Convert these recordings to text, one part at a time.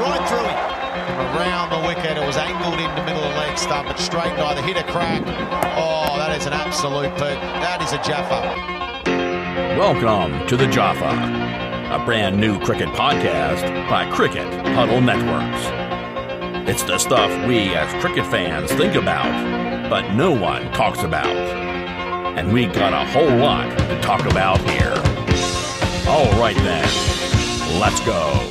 right through him. Around the wicket, it was angled into middle of the leg stump, but straight either hit a crack. Oh, that is an absolute put. That is a Jaffa. Welcome to the Jaffa, a brand new cricket podcast by Cricket Huddle Networks. It's the stuff we as cricket fans think about, but no one talks about. And we got a whole lot to talk about here. All right then, let's go.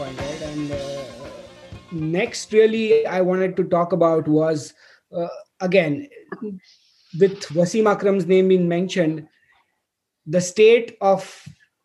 Point, right? And uh, next, really, I wanted to talk about was uh, again with Wasim Akram's name being mentioned, the state of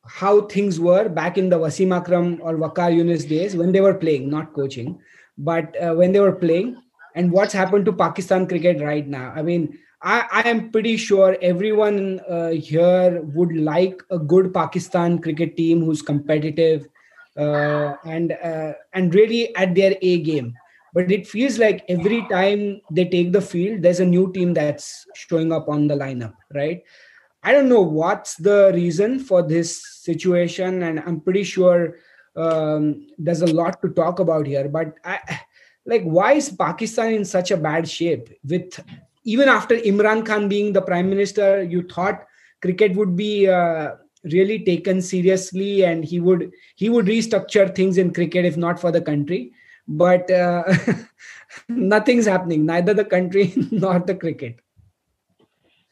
how things were back in the Wasim Akram or Waqar Younis days when they were playing, not coaching, but uh, when they were playing, and what's happened to Pakistan cricket right now. I mean, I, I am pretty sure everyone uh, here would like a good Pakistan cricket team who's competitive and uh, and really at their A game. But it feels like every time they take the field, there's a new team that's showing up on the lineup, right? I don't know what's the reason for this situation, and I'm pretty sure um, there's a lot to talk about here. But I, like, why is Pakistan in such a bad shape? With even after Imran Khan being the prime minister, you thought cricket would be uh, really taken seriously, and he would he would restructure things in cricket if not for the country. But uh, nothing's happening neither the country nor the cricket.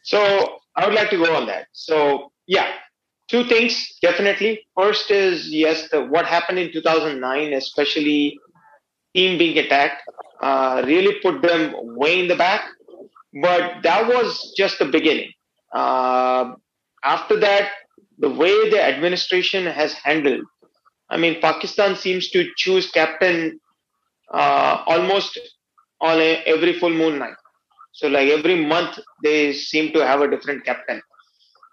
So i would like to go on that. So yeah two things definitely. First is yes the, what happened in 2009 especially team being attacked uh, really put them way in the back. But that was just the beginning. Uh, after that the way the administration has handled i mean pakistan seems to choose captain uh, almost on a, every full moon night. So like every month they seem to have a different captain,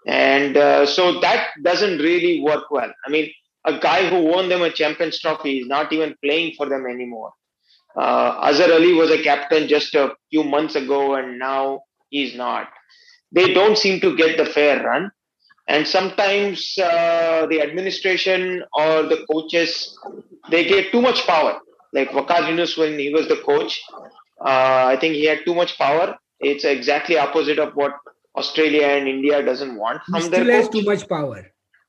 and uh, so that doesn't really work well. I mean, a guy who won them a Champions Trophy is not even playing for them anymore. Uh, Azhar Ali was a captain just a few months ago, and now he's not. They don't seem to get the fair run, and sometimes uh, the administration or the coaches they get too much power like Waqar Younis when he was the coach, uh, I think he had too much power. It's exactly opposite of what Australia and India doesn't want from he their still has coach. too much power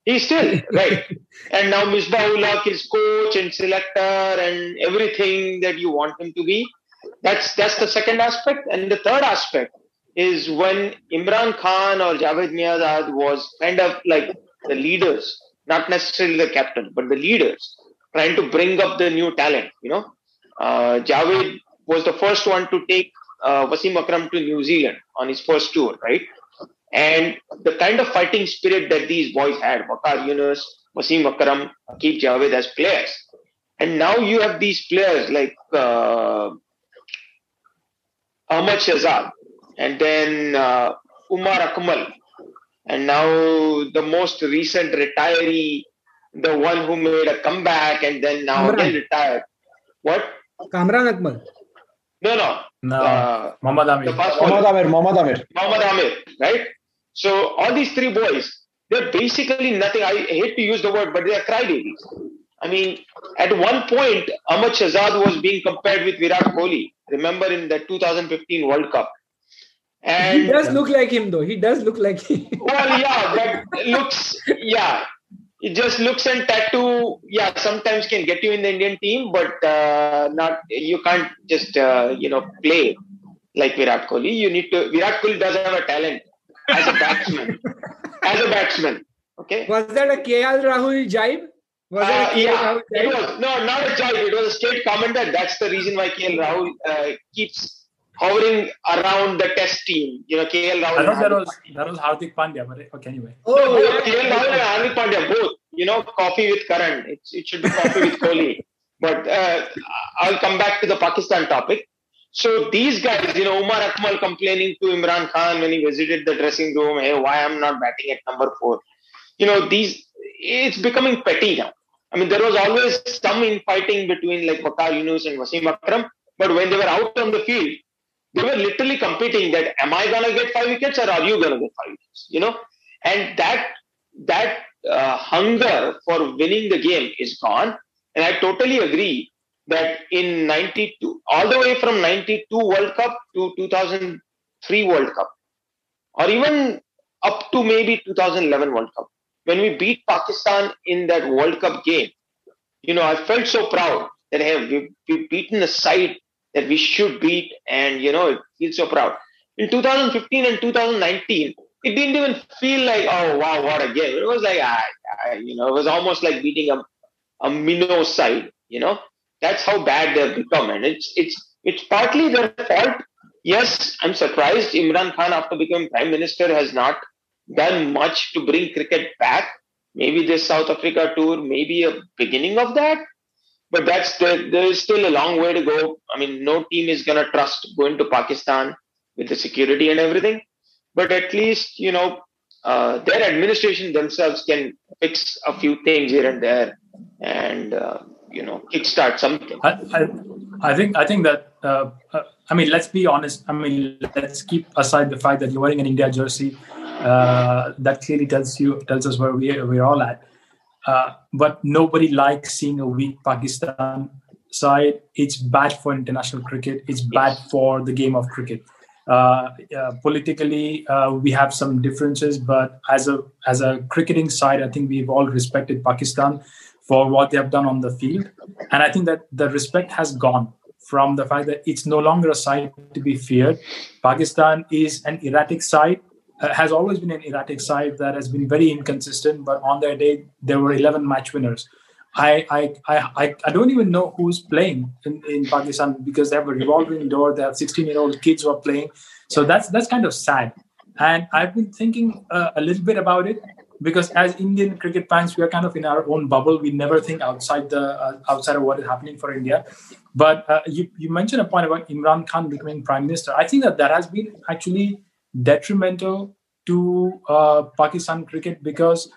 He still right, and now Misbahul Haq is coach and selector and everything that you want him to be. That's that's the second aspect, and the third aspect is when Imran Khan or Javed Miandad was kind of like the leaders, not necessarily the captain, but the leaders trying to bring up the new talent. You know, uh, Javed was the first one to take uh, Wasim Akram to New Zealand on his first tour, right? And the kind of fighting spirit that these boys had, Waqar Younis, Wasim Akram, Aqib Javed as players. And now you have these players like uh, Ahmad Shahzad and then uh, Umar Akmal. And now the most recent retiree the one who made a comeback and then now Kamran. again retired. What? kamran akmal No, no. No, Uh, Muhammad Amir. first Mohammad Amir, Mohammad Amir. Muhammad Amir, right? So all these three boys, they're basically nothing. I hate to use the word, but they are crybabies. I mean, at one point, Ahmad Shahzad was being compared with Virat Kohli. Remember in the 2015 World Cup. And he does look like him though he does look like him well, yeah, but looks, yeah, it just looks and tattoo. Yeah, sometimes can get you in the Indian team, but uh, not you can't just uh, you know play like Virat Kohli. You need to. Virat Kohli does have a talent as a batsman. as a batsman, okay. was that a KL Rahul jibe was Uh, KL yeah, Rahul it jibe? was no, not a child. It was a straight commenter. That's the reason why KL Rahul uh, keeps hovering around the test team. You know, KL Rahul. I thought and that Hardik was that was Hardik Pandya, but okay, anyway. No, oh both. yeah, KL Rahul and yeah. Hardik Pandya, both. You know, coffee with Karan. It's, it should be coffee with Kohli. But uh, I'll come back to the Pakistan topic. So these guys, you know, Umar Akmal complaining to Imran Khan when he visited the dressing room, hey, why I'm not batting at number four. You know, these, it's becoming petty now. I mean, there was always some infighting between like Waqar Younis and Wasim Akram, but when they were out on the field, they were literally competing that am I gonna get five wickets or are you gonna get five wickets? You know, and that that uh, hunger for winning the game is gone. And I totally agree that in 92, all the way from 92 World Cup to 2003 World Cup, or even up to maybe 2011 World Cup, when we beat Pakistan in that World Cup game, you know, I felt so proud that hey, we've, we've beaten a side that we should beat, and you know, it feels so proud. In 2015 and 2019, it didn't even feel like, oh wow, what a game. It was like, ah, ah, you know, it was almost like beating a, a minnow side. You know, that's how bad they've become, and it's it's it's partly their fault. Yes, I'm surprised Imran Khan, after becoming prime minister, has not done much to bring cricket back. Maybe this South Africa tour, maybe a beginning of that. But that's the, there is still a long way to go. I mean, no team is gonna trust going to Pakistan with the security and everything. But at least you know uh, their administration themselves can fix a few things here and there, and uh, you know kickstart something. I, I, I think I think that uh, uh, I mean let's be honest. I mean let's keep aside the fact that you're wearing an India jersey. Uh, that clearly tells you tells us where we we're all at. Uh, but nobody likes seeing a weak Pakistan side. It's bad for international cricket. It's bad for the game of cricket. Uh, uh, politically, uh, we have some differences, but as a as a cricketing side, I think we've all respected Pakistan for what they have done on the field, and I think that the respect has gone from the fact that it's no longer a side to be feared. Pakistan is an erratic side. Uh, has always been an erratic side that has been very inconsistent, but on their day there were 11 match winners. I, I, I, I don't even know who's playing in, in Pakistan because they have a revolving door. They have 16 year old kids who are playing. So that's that's kind of sad. And I've been thinking uh, a little bit about it because as Indian cricket fans, we are kind of in our own bubble. We never think outside the uh, outside of what is happening for India. But uh, you, you mentioned a point about Imran Khan becoming prime minister. I think that that has been actually detrimental to uh, Pakistan cricket because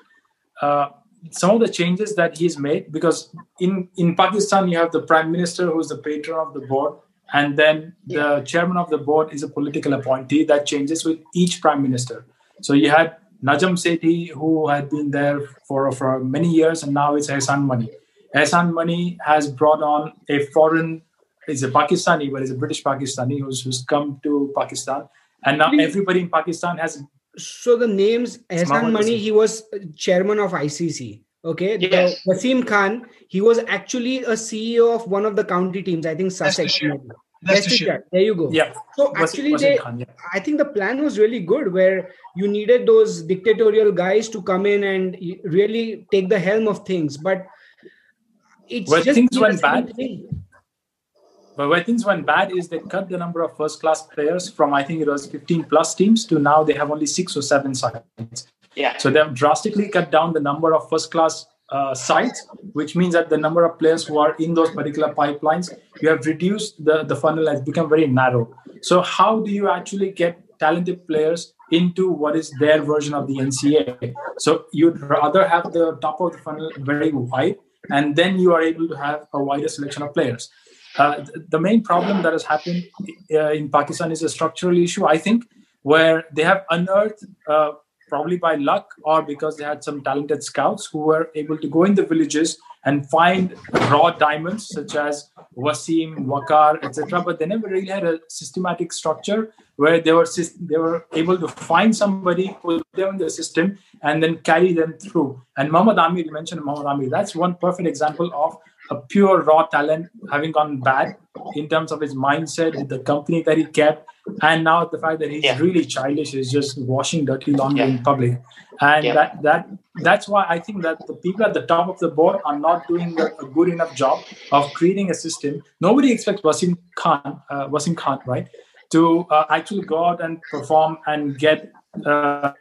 uh, some of the changes that he's made because in in pakistan you have the prime minister who's the patron of the board and then the chairman of the board is a political appointee that changes with each prime minister. So you had najam sethi who had been there for for many years and now it's ehsan mani. Ehsan mani has brought on a foreign is a pakistani but is a british pakistani who's, who's come to pakistan and now everybody in pakistan has so the names Ehsan Mani, he was chairman of ICC. Okay, yes. the Wasim Khan, he was actually a CEO of one of the county teams. I think Sussex. Leicestershire. There you go. Yeah. So actually, Wasim they, Khan, yeah. I think the plan was really good, where you needed those dictatorial guys to come in and really take the helm of things. But it's well, just things went bad. Thing. But where things went bad is they cut the number of first class players from I think it was 15 plus teams to now they have only six or seven sides. Yeah. So they have drastically cut down the number of first class uh, sites, which means that the number of players who are in those particular pipelines, you have reduced the, the funnel has become very narrow. So how do you actually get talented players into what is their version of the NCA? So you'd rather have the top of the funnel very wide, and then you are able to have a wider selection of players. Uh, the main problem that has happened uh, in Pakistan is a structural issue, I think, where they have unearthed, uh, probably by luck or because they had some talented scouts who were able to go in the villages and find raw diamonds such as Wasim, Waqar, etc. But they never really had a systematic structure where they were they were able to find somebody, put them in the system, and then carry them through. And Muhammad Amir, you mentioned Muhammad Amir, that's one perfect example of a pure raw talent having gone bad in terms of his mindset, the company that he kept, and now the fact that he's yeah. really childish is just washing dirty laundry yeah. in public, and yeah. that that that's why I think that the people at the top of the board are not doing a, a good enough job of creating a system. Nobody expects Wasim Khan, uh, Wasim Khan, right, to uh, actually go out and perform and get uh,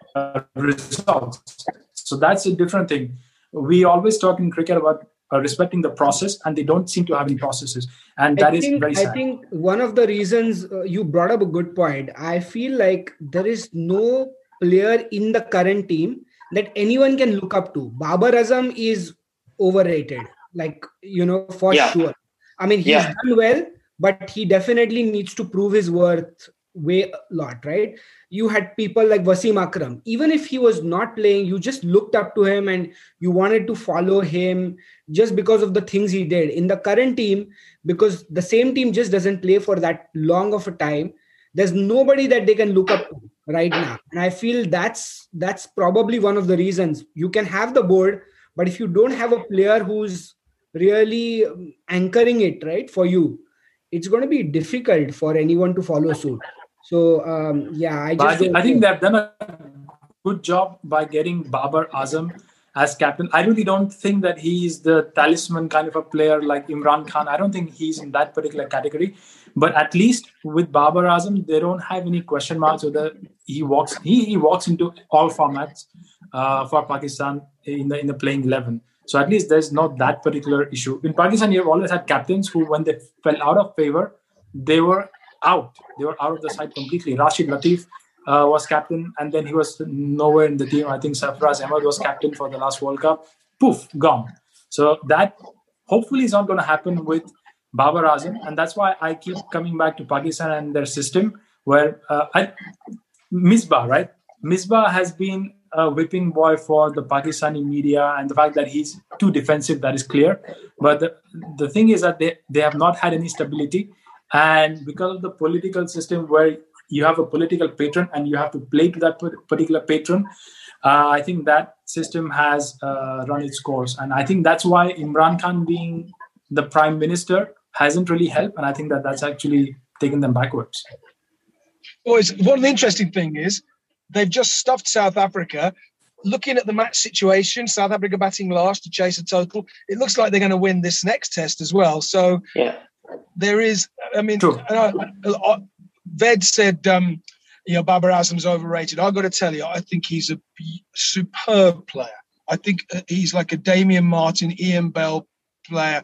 results. So that's a different thing. We always talk in cricket about uh, respecting the process and they don't seem to have any processes and that I is think, very sad. i think one of the reasons uh, you brought up a good point i feel like there is no player in the current team that anyone can look up to babar azam is overrated like you know for yeah. sure i mean he's yeah. done well but he definitely needs to prove his worth way a lot, right? You had people like Wasim Akram. Even if he was not playing, you just looked up to him and you wanted to follow him just because of the things he did. In the current team, because the same team just doesn't play for that long of a time, there's nobody that they can look up to right now. And I feel that's that's probably one of the reasons. You can have the board, but if you don't have a player who's really um, anchoring it right for you it's going to be difficult for anyone to follow suit so um, yeah i just I think, I think they've done a good job by getting babar azam as captain. I really don't think that he's the talisman kind of a player like imran khan. I don't think he's in that particular category. But at least with babar azam they don't have any question marks whether he walks he, he walks into all formats uh, for pakistan in the in the playing 11 so at least there's not that particular issue. In Pakistan, you've always had captains who, when they fell out of favor, they were out. They were out of the side completely. Rashid Latif uh, was captain, and then he was nowhere in the team. I think Sarfaraz Ahmed was captain for the last World Cup. Poof, gone. So that hopefully is not going to happen with Babar Azam, and that's why I keep coming back to Pakistan and their system, where uh, I, Misbah, right? Misbah has been a whipping boy for the Pakistani media, and the fact that he's too defensive, that is clear. But the, the thing is that they, they have not had any stability. And because of the political system where you have a political patron and you have to play to that particular patron, uh, I think that system has uh, run its course. And I think that's why Imran Khan being the prime minister hasn't really helped. And I think that that's actually taken them backwards. Well, one of the interesting thing is They've just stuffed South Africa. Looking at the match situation, South Africa batting last to chase a total. It looks like they're going to win this next test as well. So yeah. There is, I mean, uh, uh, Ved said, um, you know, Babar Azam's overrated. I've got to tell you, I think he's a superb player. I think uh, he's like a Damien Martyn, Ian Bell player,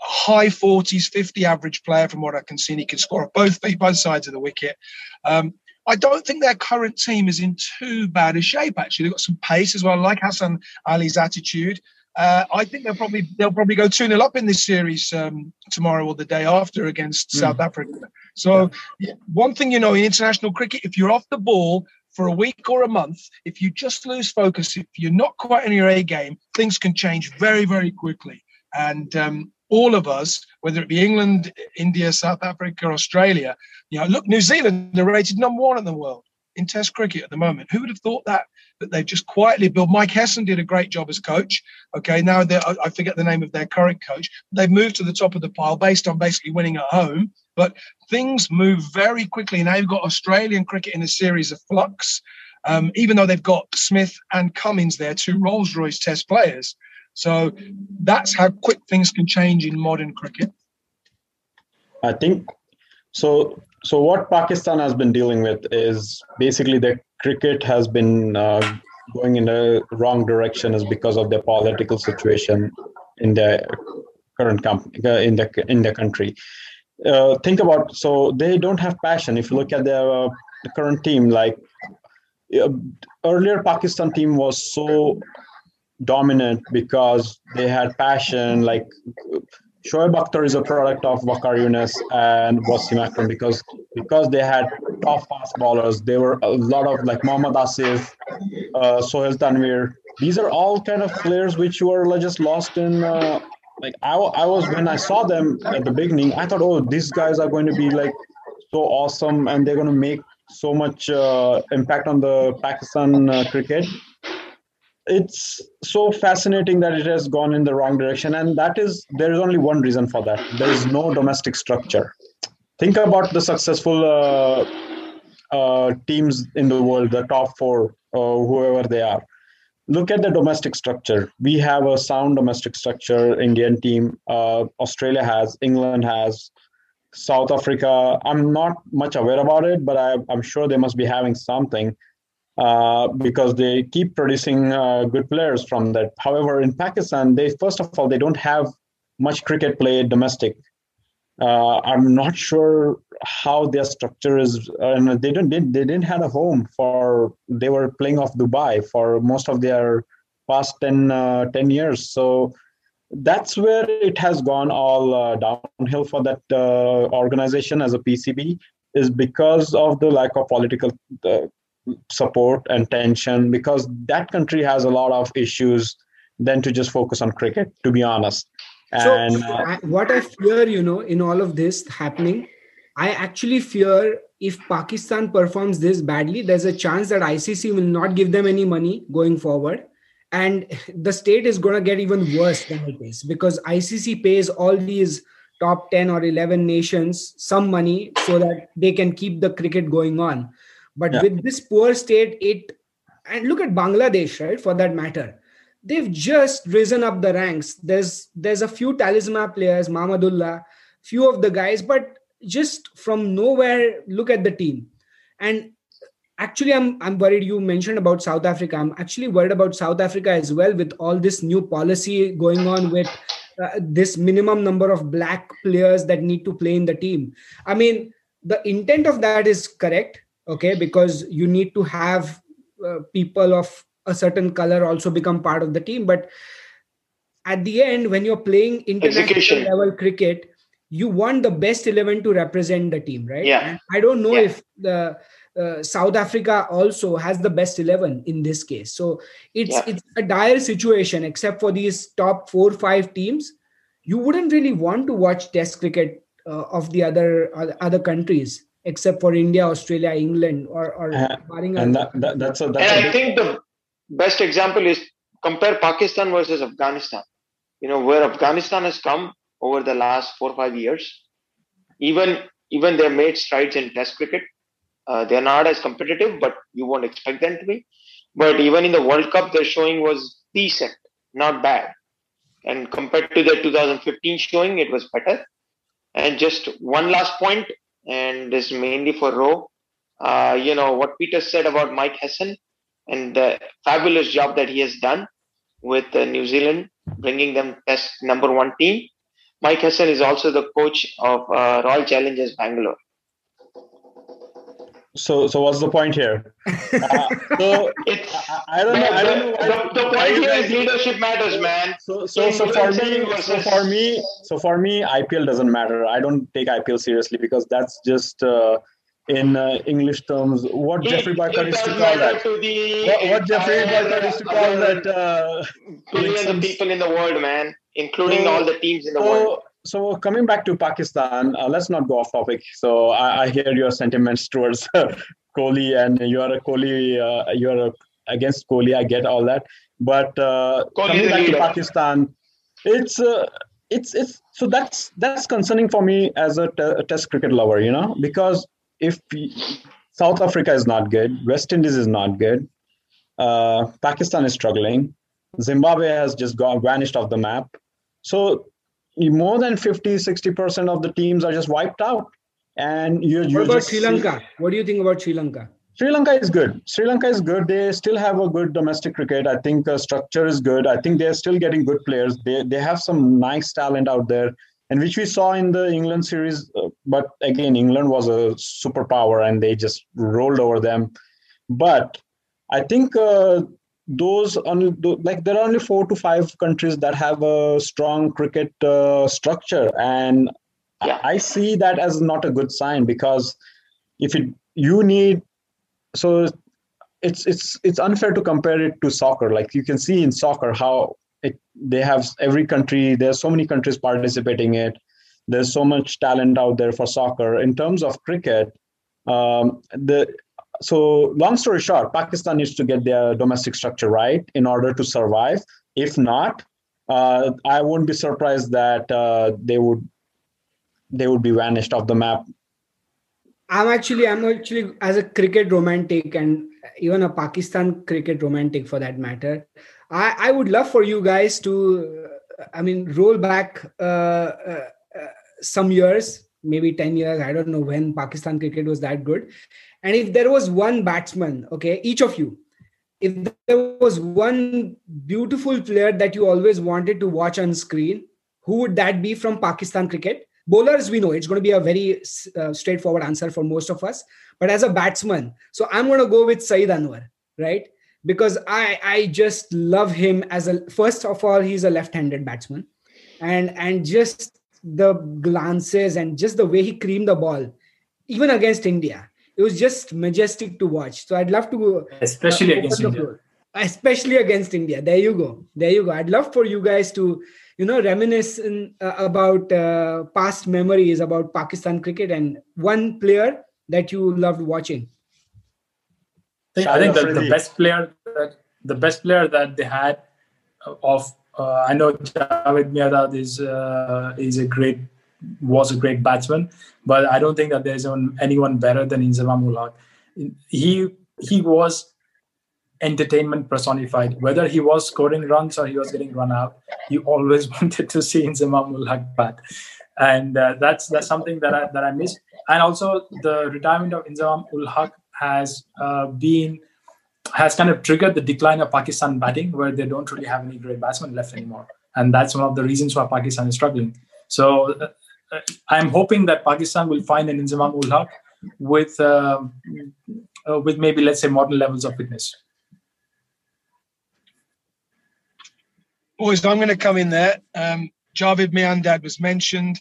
high 40s, 50 average player from what I can see. And he can score both both sides of the wicket. Um, I don't think their current team is in too bad a shape. Actually, they've got some pace as well. I like Hassan Ali's attitude. Uh, I think they'll probably they'll probably go two 0 up in this series um, tomorrow or the day after against mm. South Africa. So yeah, one thing you know in international cricket, if you're off the ball for a week or a month, if you just lose focus, if you're not quite in your A game, things can change very very quickly. And um, all of us, whether it be England, India, South Africa, Australia, you know, look, New Zealand are rated number one in the world in Test cricket at the moment. Who would have thought that? That they've just quietly built. Mike Hesson did a great job as coach. Okay, now I forget the name of their current coach. They've moved to the top of the pile based on basically winning at home. But things move very quickly. Now you've got Australian cricket in a series of flux. Um, even though they've got Smith and Cummins there, two Rolls Royce Test players. So that's how quick things can change in modern cricket. I think so. So what Pakistan has been dealing with is basically the cricket has been uh, going in the wrong direction is because of the political situation in the current company uh, in the in the country. Uh, think about so they don't have passion. If you look at the, uh, the current team, like uh, earlier Pakistan team was so dominant because they had passion. Like Shoaib Akhtar is a product of Waqar Younis and Wasim Akram because because they had top fast bowlers. There were a lot of like Mohammad Asif, uh, Sohail Tanvir. These are all kind of players which were like, just lost in. Uh, like I, I was when I saw them at the beginning, I thought, oh, these guys are going to be like so awesome and they're going to make so much uh, impact on the Pakistan uh, cricket it's so fascinating that it has gone in the wrong direction. And that is there is only one reason for that. There is no domestic structure. Think about the successful uh, uh, teams in the world the top four uh, whoever they are. Look at the domestic structure. We have a sound domestic structure indian team uh, australia has england has south africa. I'm not much aware about it but I, i'm sure they must be having something uh, because they keep producing uh, good players from that. However, in Pakistan, they first of all they don't have much cricket played domestic. Uh, I'm not sure how their structure is, and they don't they, they didn't have a home for they were playing off Dubai for most of their past 10, uh, 10 years. So that's where it has gone all uh, downhill for that organization as a PCB is because of the lack of political uh, support and tension because that country has a lot of issues than to just focus on cricket to be honest. And so, uh, what i fear you know in all of this happening i actually fear if pakistan performs this badly there's a chance that icc will not give them any money going forward. And the state is going to get even worse than it is because icc pays all these top 10 or 11 nations some money so that they can keep the cricket going on but yeah. with this poor state it and look at bangladesh right for that matter. They've just risen up the ranks. There's there's a few talisman players mahmudullah few of the guys but just from nowhere look at the team. And actually i'm i'm worried you mentioned about south africa. I'm actually worried about south africa as well with all this new policy going on with uh, this minimum number of black players that need to play in the team. I mean the intent of that is correct okay because you need to have uh, people of a certain color also become part of the team but at the end when you're playing international Execution. level cricket you want the best 11 to represent the team right yeah and i don't know yeah. if the uh, south africa also has the best 11 in this case so it's yeah. it's a dire situation except for these top 4 5 teams you wouldn't really want to watch test cricket uh, of the other other countries except for india australia england or or uh, and that, that, that's a, that's and a I think the best example is compare Pakistan versus Afghanistan. You know where Afghanistan has come over the last four or five years. Even even they made strides in Test cricket. Uh, they're not as competitive, but you won't expect them to be. But even in the World Cup, their showing was decent, not bad. And compared to the 2015 showing, it was better. And just one last point, and is mainly for Ro. Uh, you know what Peter said about Mike Hesson and the fabulous job that he has done with uh, New Zealand, bringing them test number one team. Mike Hesson is also the coach of uh, Royal Challengers Bangalore. So, so what's the point here? Uh, so it's, I, I, don't know. I don't know. The, the point here is leadership matters, man. So, so, so for me, so for me, so for me, IPL doesn't matter. I don't take IPL seriously because that's just. Uh, in uh, English terms, what it, Geoffrey Boycott used to call that. To the, what, what Geoffrey Boycott used to call that. Uh, billion people in the world, man, including so, all the teams in the so, world. So coming back to Pakistan, uh, let's not go off topic. So I, I hear your sentiments towards Kohli, and you are a Kohli, uh, you are against Kohli. I get all that, but uh, coming back to Pakistan, it's uh, it's it's so that's that's concerning for me as a, t- a test cricket lover, you know, because if South Africa is not good, West Indies is not good, uh, Pakistan is struggling, Zimbabwe has just gone vanished off the map. So more than 50, 60% of the teams are just wiped out. And you What about Sri Lanka? See, what do you think about Sri Lanka? Sri Lanka is good. Sri Lanka is good. They still have a good domestic cricket. I think the structure is good. I think they're still getting good players. They they have some nice talent out there and which we saw in the England series. Uh, but again, England was a superpower and they just rolled over them. But I think uh, those only, like there are only four to five countries that have a strong cricket uh, structure, and yeah. I see that as not a good sign because if it you need so it's it's it's unfair to compare it to soccer. Like you can see in soccer how it, they have every country there's so many countries participating in it there's so much talent out there for soccer in terms of cricket um, the so long story short pakistan needs to get their domestic structure right in order to survive. If not uh, i wouldn't be surprised that uh, they would they would be vanished off the map. I'm actually i'm actually as a cricket romantic and even a pakistan cricket romantic for that matter I, I would love for you guys to, I mean, roll back uh, uh, uh, some years, maybe 10 years. I don't know when Pakistan cricket was that good. And if there was one batsman, okay, each of you, if there was one beautiful player that you always wanted to watch on screen, who would that be from Pakistan cricket? Bowlers, we know it's going to be a very uh, straightforward answer for most of us. But as a batsman, so I'm going to go with Saeed Anwar, right? because I I just love him as a first of all he's a left-handed batsman, and and just the glances and just the way he creamed the ball, even against India. It was just majestic to watch. So I'd love to, especially uh, against India. Floor. Especially against India. There you go. There you go. I'd love for you guys to, you know, reminisce in, uh, about uh, past memories about Pakistan cricket and one player that you loved watching. I think that the best player that the best player that they had of uh, I know Javed Miandad is uh, is a great was a great batsman, but I don't think that there's anyone better than Inzamam ul Haq. He he was entertainment personified. Whether he was scoring runs or he was getting run out, you always wanted to see Inzamam ul Haq bat, and uh, that's that's something that I that I miss. And also the retirement of Inzamam ul Haq has uh, been has kind of triggered the decline of Pakistan batting, where they don't really have any great batsmen left anymore, and that's one of the reasons why Pakistan is struggling. So uh, I'm hoping that Pakistan will find an Inzamam ul Haq with uh, uh, with maybe let's say modern levels of fitness. Boys, I'm going to come in there. Um, Javed Miandad was mentioned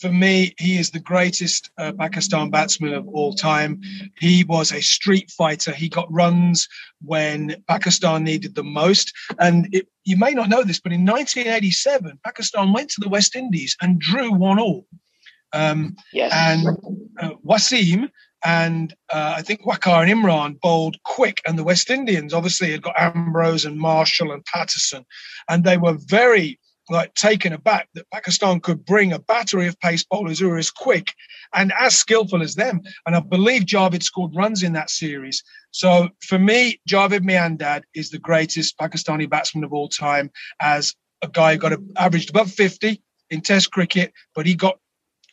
for me, he is the greatest uh, Pakistan batsman of all time. He was a street fighter. He got runs when Pakistan needed them most. And it, you may not know this, but in 1987, Pakistan went to the West Indies and drew one all. Um, yes. And uh, Wasim and uh, I think Waqar and Imran bowled quick, and the West Indians obviously had got Ambrose and Marshall and Patterson, and they were very like taken aback that Pakistan could bring a battery of pace bowlers who are as quick and as skillful as them. And I believe Javed scored runs in that series. So for me, Javed Miandad is the greatest Pakistani batsman of all time as a guy who got a, averaged above 50 in Test cricket, but he got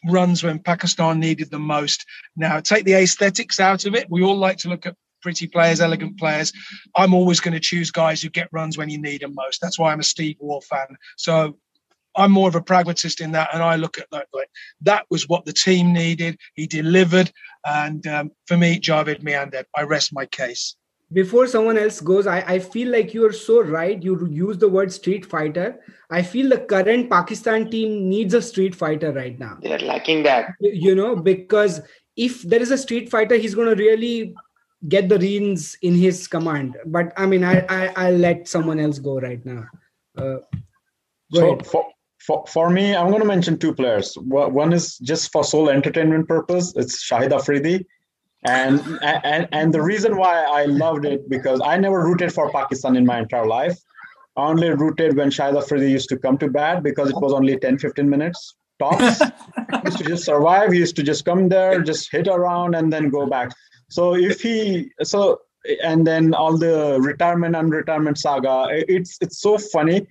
runs when Pakistan needed them most. Now, take the aesthetics out of it. We all like to look at pretty players, elegant players. I'm always going to choose guys who get runs when you need them most. That's why I'm a Steve Waugh fan. So I'm more of a pragmatist in that, and I look at that like that was what the team needed. He delivered, and um, for me, Javed Miandad. I rest my case. Before someone else goes, I, I feel like you are so right. You use the word street fighter. I feel the current Pakistan team needs a street fighter right now. They're lacking that. You know, because if there is a street fighter, he's going to really get the reins in his command. But I mean, I, I I'll let someone else go right now. Uh, go so ahead. For, for, for me, I'm going to mention two players. One is just for sole entertainment purpose. It's Shahid Afridi. And, and and the reason why I loved it because I never rooted for Pakistan in my entire life. I only rooted when Shahid Afridi used to come to bat because it was only 10, 15 minutes tops. he used to just survive. He used to just come there, just hit around, and then go back. So if he so and then all the retirement and retirement saga, it's it's so funny.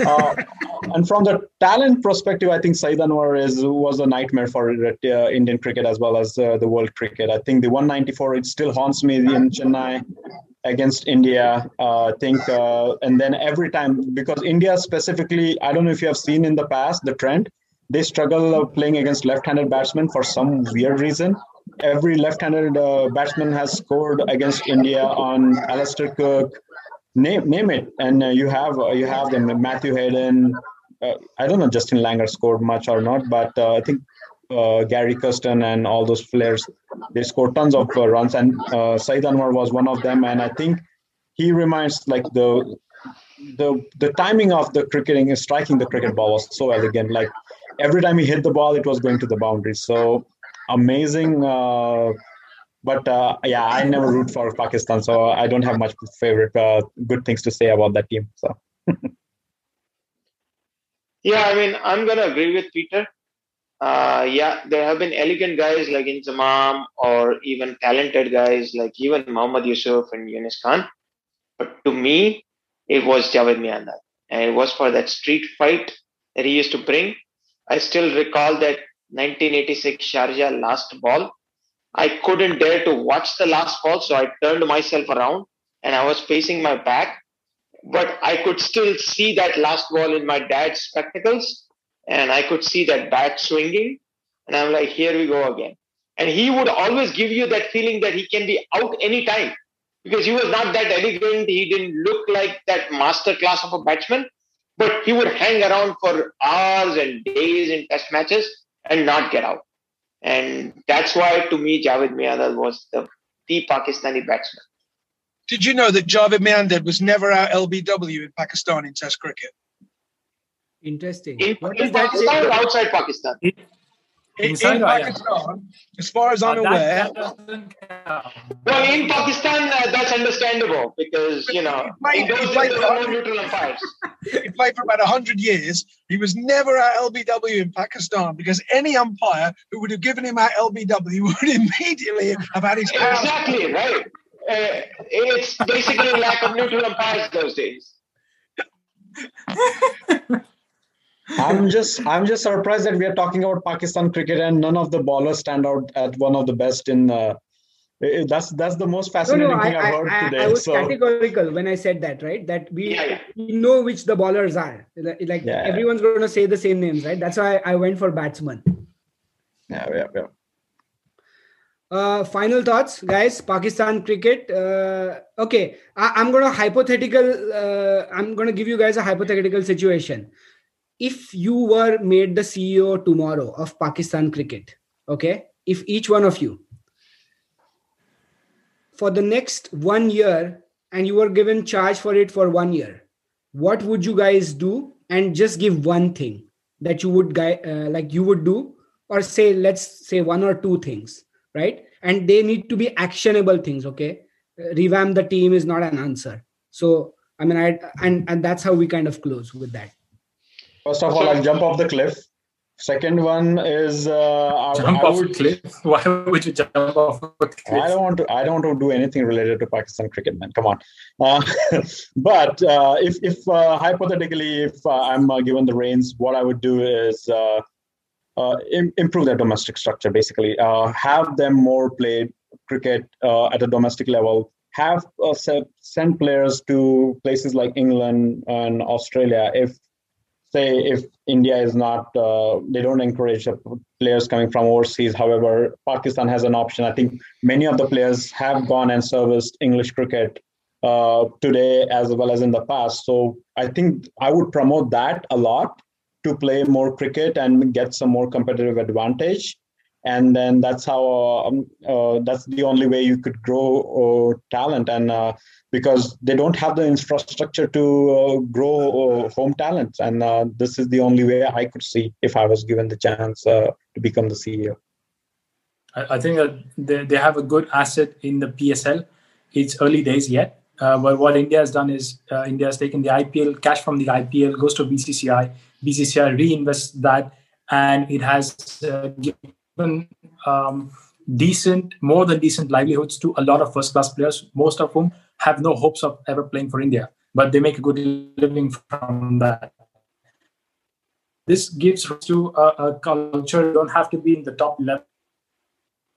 uh, and from the talent perspective, I think Saeed Anwar is was a nightmare for uh, Indian cricket as well as uh, the world cricket. I think the 194 it still haunts me in Chennai against India. Uh, I think, uh, and then every time because India specifically, I don't know if you have seen in the past the trend. They struggle playing against left-handed batsmen for some weird reason every left-handed uh, batsman has scored against India on Alastair Cook. Name name it, and uh, you have uh, you have them. Matthew Hayden. Uh, I don't know Justin Langer scored much or not, but uh, I think uh, Gary Kirsten and all those players they scored tons of runs, and Saeed Anwar was one of them. And I think he reminds like the the the timing of the cricketing, is striking the cricket ball was so elegant. Like every time he hit the ball, it was going to the boundary. So amazing. Uh, but uh, yeah, I never root for Pakistan, so I don't have much favorite uh, good things to say about that team. So. yeah, I mean, I'm gonna agree with Peter. Uh, yeah, there have been elegant guys like Inzamam or even talented guys like even Mohammad Yusuf and Yunus Khan. But to me, it was Javed Miandad. And it was for that street fight that he used to bring. I still recall that 1986 Sharjah last ball. I couldn't dare to watch the last ball, so I turned myself around and I was facing my back. But I could still see that last ball in my dad's spectacles, and I could see that bat swinging. And I'm like, here we go again. And he would always give you that feeling that he can be out anytime because he was not that elegant. He didn't look like that master class of a batsman, but he would hang around for hours and days in test matches and not get out. And that's why, to me, Javed Miandad was the, the Pakistani batsman. Did you know that Javed Miandad was never out LBW in Pakistan in Test cricket? Interesting. In, in Pakistan outside Pakistan? In, in Pakistan, as far as I'm aware. well, in Pakistan, uh, that's understandable because, you know, he, played, he, played for, neutral umpires. he played for about 100 years. He was never at LBW in Pakistan because any umpire who would have given him at LBW would immediately have had his. Exactly, right. Uh, it's basically lack of neutral umpires those days. I'm just I'm just surprised that we are talking about Pakistan cricket and none of the ballers stand out at one of the best in. Uh, that's that's the most fascinating no, no, thing I, have heard I, today. I was so. categorical when I said that, right? That we, yeah. we know which the ballers are. Like yeah. everyone's going to say the same names, right? That's why I went for batsman. Yeah, yeah, yeah. Uh, final thoughts, guys. Pakistan cricket. Uh, okay, I, am gonna hypothetical. Uh, I'm gonna give you guys a hypothetical situation if you were made the CEO tomorrow of Pakistan cricket, okay, if each one of you for the next one year and you were given charge for it for one year, what would you guys do? And just give one thing that you would guy uh, like you would do, or say let's say one or two things, right? And they need to be actionable things, okay? Revamp the team is not an answer. So I mean, I and and that's how we kind of close with that. First of all, I'll jump off the cliff. Second one is uh, jump I, off would, a cliff. Why would you jump off a cliff? I don't want to. I don't want to do anything related to Pakistan cricket, man. Come on. Uh, but uh, if, if uh, hypothetically, if uh, I'm uh, given the reins, what I would do is Im- improve their domestic structure. Basically, have them more play cricket at a domestic level. Have send players to places like England and Australia if say if India is not, uh, they don't encourage players coming from overseas. However, Pakistan has an option. I think many of the players have gone and serviced English cricket uh, today as well as in the past. So I think I would promote that a lot to play more cricket and get some more competitive advantage and then that's how um, uh, that's the only way you could grow uh, talent and uh, because they don't have the infrastructure to uh, grow uh, home talents. And this is the only way i could see if i was given the chance to become the ceo i, think that they, have a good asset in the psl it's early days yet but what india has done is india has taken the ipl cash from the ipl goes to bcci bcci reinvests that and it has given um, decent, more than decent livelihoods to a lot of first class players, most of whom have no hopes of ever playing for India, but they make a good living from that. This gives to a, a culture. You don't have to be in the top level,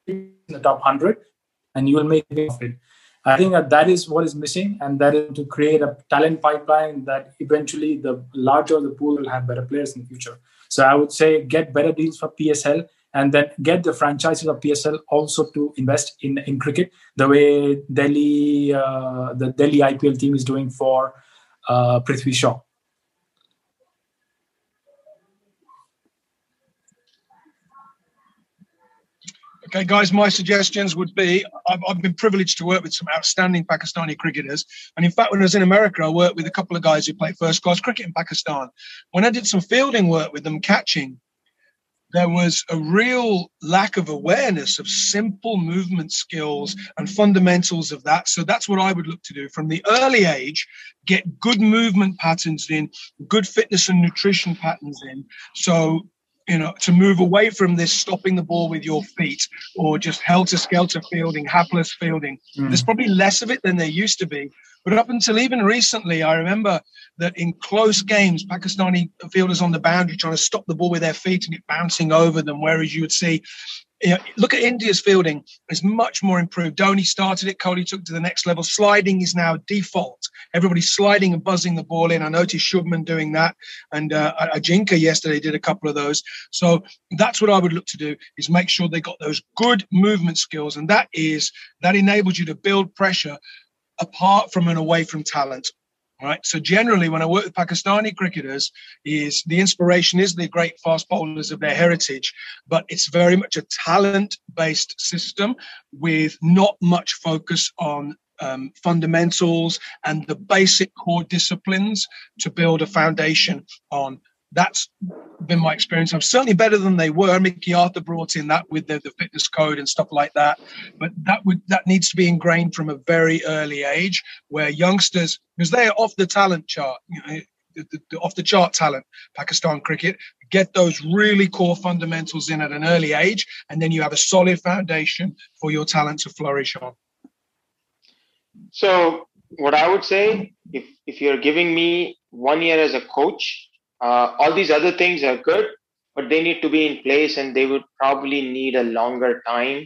in the top 100, and you will make it. I think that that is what is missing, and that is to create a talent pipeline that eventually the larger the pool will have better players in the future. So I would say get better deals for PSL and then get the franchises of PSL also to invest in, in cricket the way Delhi uh, the Delhi IPL team is doing for uh, Prithvi Shaw. Okay, guys, my suggestions would be I've, I've, been privileged to work with some outstanding Pakistani cricketers. And in fact, when I was in America, I worked with a couple of guys who played first class cricket in Pakistan. When I did some fielding work with them, catching, there was a real lack of awareness of simple movement skills and fundamentals of that. So that's what I would look to do from the early age, get good movement patterns in, good fitness and nutrition patterns in. So, you know, to move away from this stopping the ball with your feet or just helter skelter fielding, hapless fielding. Mm. There's probably less of it than there used to be. But up until even recently, I remember that in close games, Pakistani fielders on the boundary trying to stop the ball with their feet and it bouncing over them, whereas you would see you know, look at India's fielding; it's much more improved. Dhoni started it, Kohli took to the next level. Sliding is now default. Everybody's sliding and buzzing the ball in. I noticed Shubman doing that, and uh, Ajinkya yesterday did a couple of those. So that's what I would look to do: is make sure they got those good movement skills, and that is that enables you to build pressure apart from and away from talent. Right. So generally, when I work with Pakistani cricketers, is the inspiration is the great fast bowlers of their heritage, but it's very much a talent-based system with not much focus on um, fundamentals and the basic core disciplines to build a foundation on that's been my experience. I'm certainly better than they were. Mickey Arthur brought in that with the, the fitness code and stuff like that. But that would that needs to be ingrained from a very early age, where youngsters, because they are off the talent chart, you know, the, the, off the chart talent, Pakistan cricket, get those really core fundamentals in at an early age, and then you have a solid foundation for your talent to flourish on. So, what I would say, if if you're giving me one year as a coach, uh, all these other things are good, but they need to be in place and they would probably need a longer time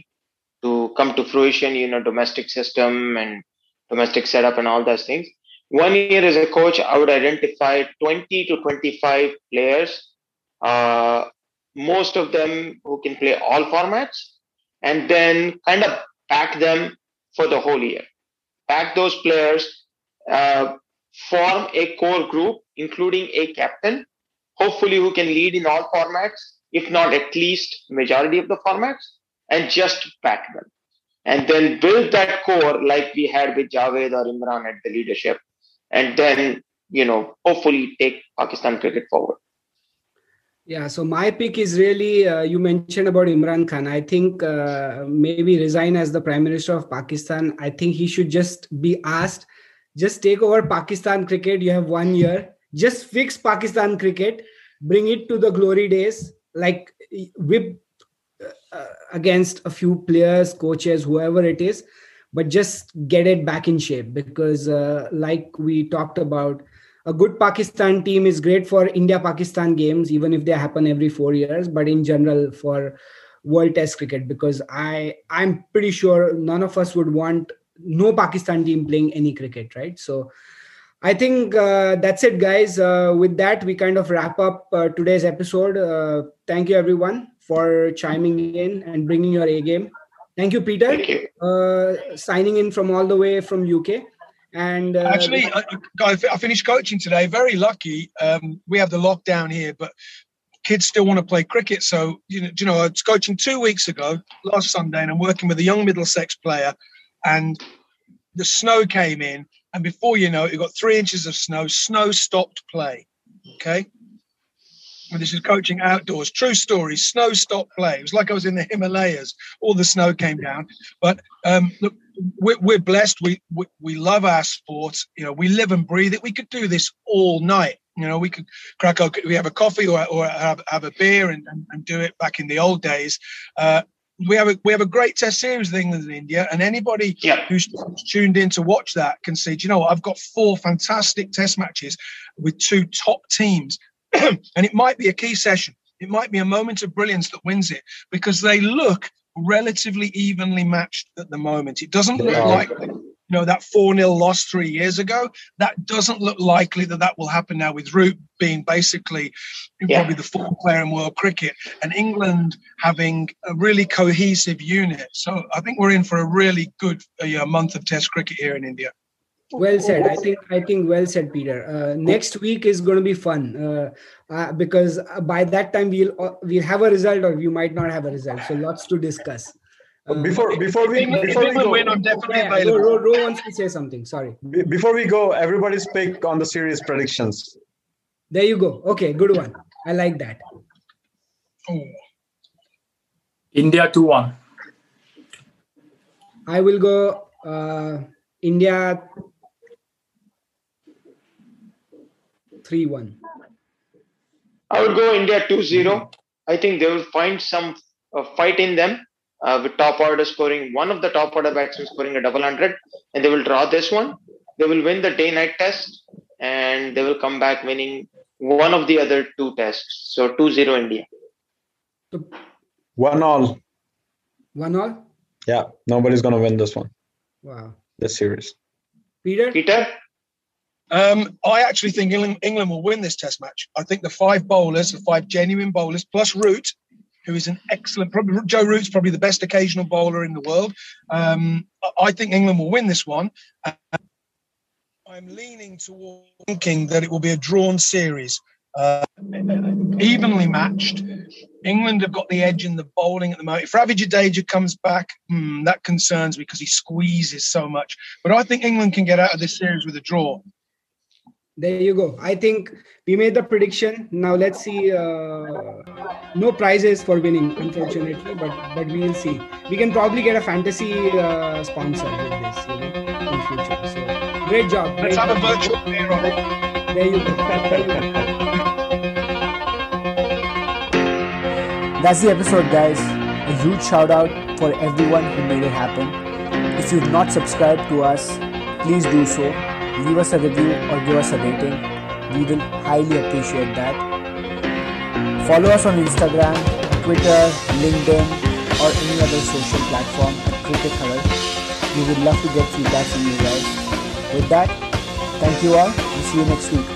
to come to fruition, you know, domestic system and domestic setup and all those things. One year as a coach, I would identify 20 to 25 players, uh, most of them who can play all formats, and then kind of pack them for the whole year. Pack those players, uh, form a core group, including a captain, hopefully who can lead in all formats, if not at least majority of the formats, and just back them. And then build that core like we had with Javed or Imran at the leadership. And then, you know, hopefully take Pakistan cricket forward. Yeah, so my pick is really uh, you mentioned about Imran Khan. I think uh, maybe resign as the Prime Minister of Pakistan. I think he should just be asked just take over Pakistan cricket. You have one year. Just fix Pakistan cricket, bring it to the glory days, like whip uh, against a few players, coaches, whoever it is, but just get it back in shape because, uh, like we talked about, a good Pakistan team is great for India Pakistan games, even if they happen every four years, but in general for World Test cricket, because I I'm pretty sure none of us would want no Pakistan team playing any cricket, right? So I think uh, that's it, guys. Uh, with that, we kind of wrap up uh, today's episode. Uh, thank you, everyone, for chiming in and bringing your A game. Thank you, Peter, Thank you. Uh, signing in from all the way from UK. And uh, actually, I, I finished coaching today. Very lucky. Um, we have the lockdown here, but kids still want to play cricket. So you know, you know, I was coaching two weeks ago, last Sunday, and I'm working with a young Middlesex player and the snow came in, and before you know it, you got three inches of snow. Snow stopped play. Okay. And this is coaching outdoors. True story. Snow stopped play. It was like I was in the Himalayas. All the snow came down. But um, look, we're, we're blessed. We, we we love our sport. You know, we live and breathe it. We could do this all night. You know, we could crack. We have a coffee or, or have, have a beer and, and, and do it back in the old days. Uh, we have a we have a great test series with England and India, and anybody yeah. who's tuned in to watch that can see. Do you know what? I've got four fantastic test matches with two top teams, and it might be a key session. It might be a moment of brilliance that wins it because they look relatively evenly matched at the moment. It doesn't look like you know that 4-0 loss three years ago that doesn't look likely that that will happen now with root being basically yeah. probably the fourth player in world cricket and england having a really cohesive unit. So i think we're in for a really good uh, month of test cricket here in india. Well said. I think i think well said peter. Uh, next week is going to be fun uh, uh, because by that time we'll uh, we'll have a result or we might not have a result. So lots to discuss uh, before before we before we go, win, I'm definitely yeah. Ro, Ro, Ro wants to say something. Sorry. Before we go, everybody speak on the series predictions. There you go. Okay, good one. I like that. India two one. I will go uh, India three one. I will go India 2-0. I think they will find some uh, fight in them uh, with top order scoring one of the top order batsmen scoring a double hundred, and they will draw this one. They will win the day night test, and they will come back winning one of the other two tests. So 2-0 India. One all. One all. Yeah, nobody's gonna win this one. Wow. This series. Peter. Peter. Um, I actually think England, England will win this Test match. I think the five bowlers, the five genuine bowlers, plus Root, who is an excellent. Probably, Joe Root's probably the best occasional bowler in the world. Um, I think England will win this one. Uh, I'm leaning toward thinking that it will be a drawn series, uh, evenly matched. England have got the edge in the bowling at the moment. If Ravi Jadeja comes back, hmm, that concerns me because he squeezes so much. But I think England can get out of this series with a draw. There you go. I think we made the prediction. Now let's see. Uh, no prizes for winning, unfortunately, but but we will see. We can probably get a fantasy uh, sponsor with this, you know, in future. So great job. Let's great have job. a virtual beer on it. There you go. There you go. That's the episode, guys. A huge shout out for everyone who made it happen. If you've not subscribed to us, please do so. Leave us a review or give us a rating. We will highly appreciate that. Follow us on Instagram, Twitter, LinkedIn, or any other social platform at Cricket Huddle. We would love to get feedback from you guys. With that, thank you all and see you next week.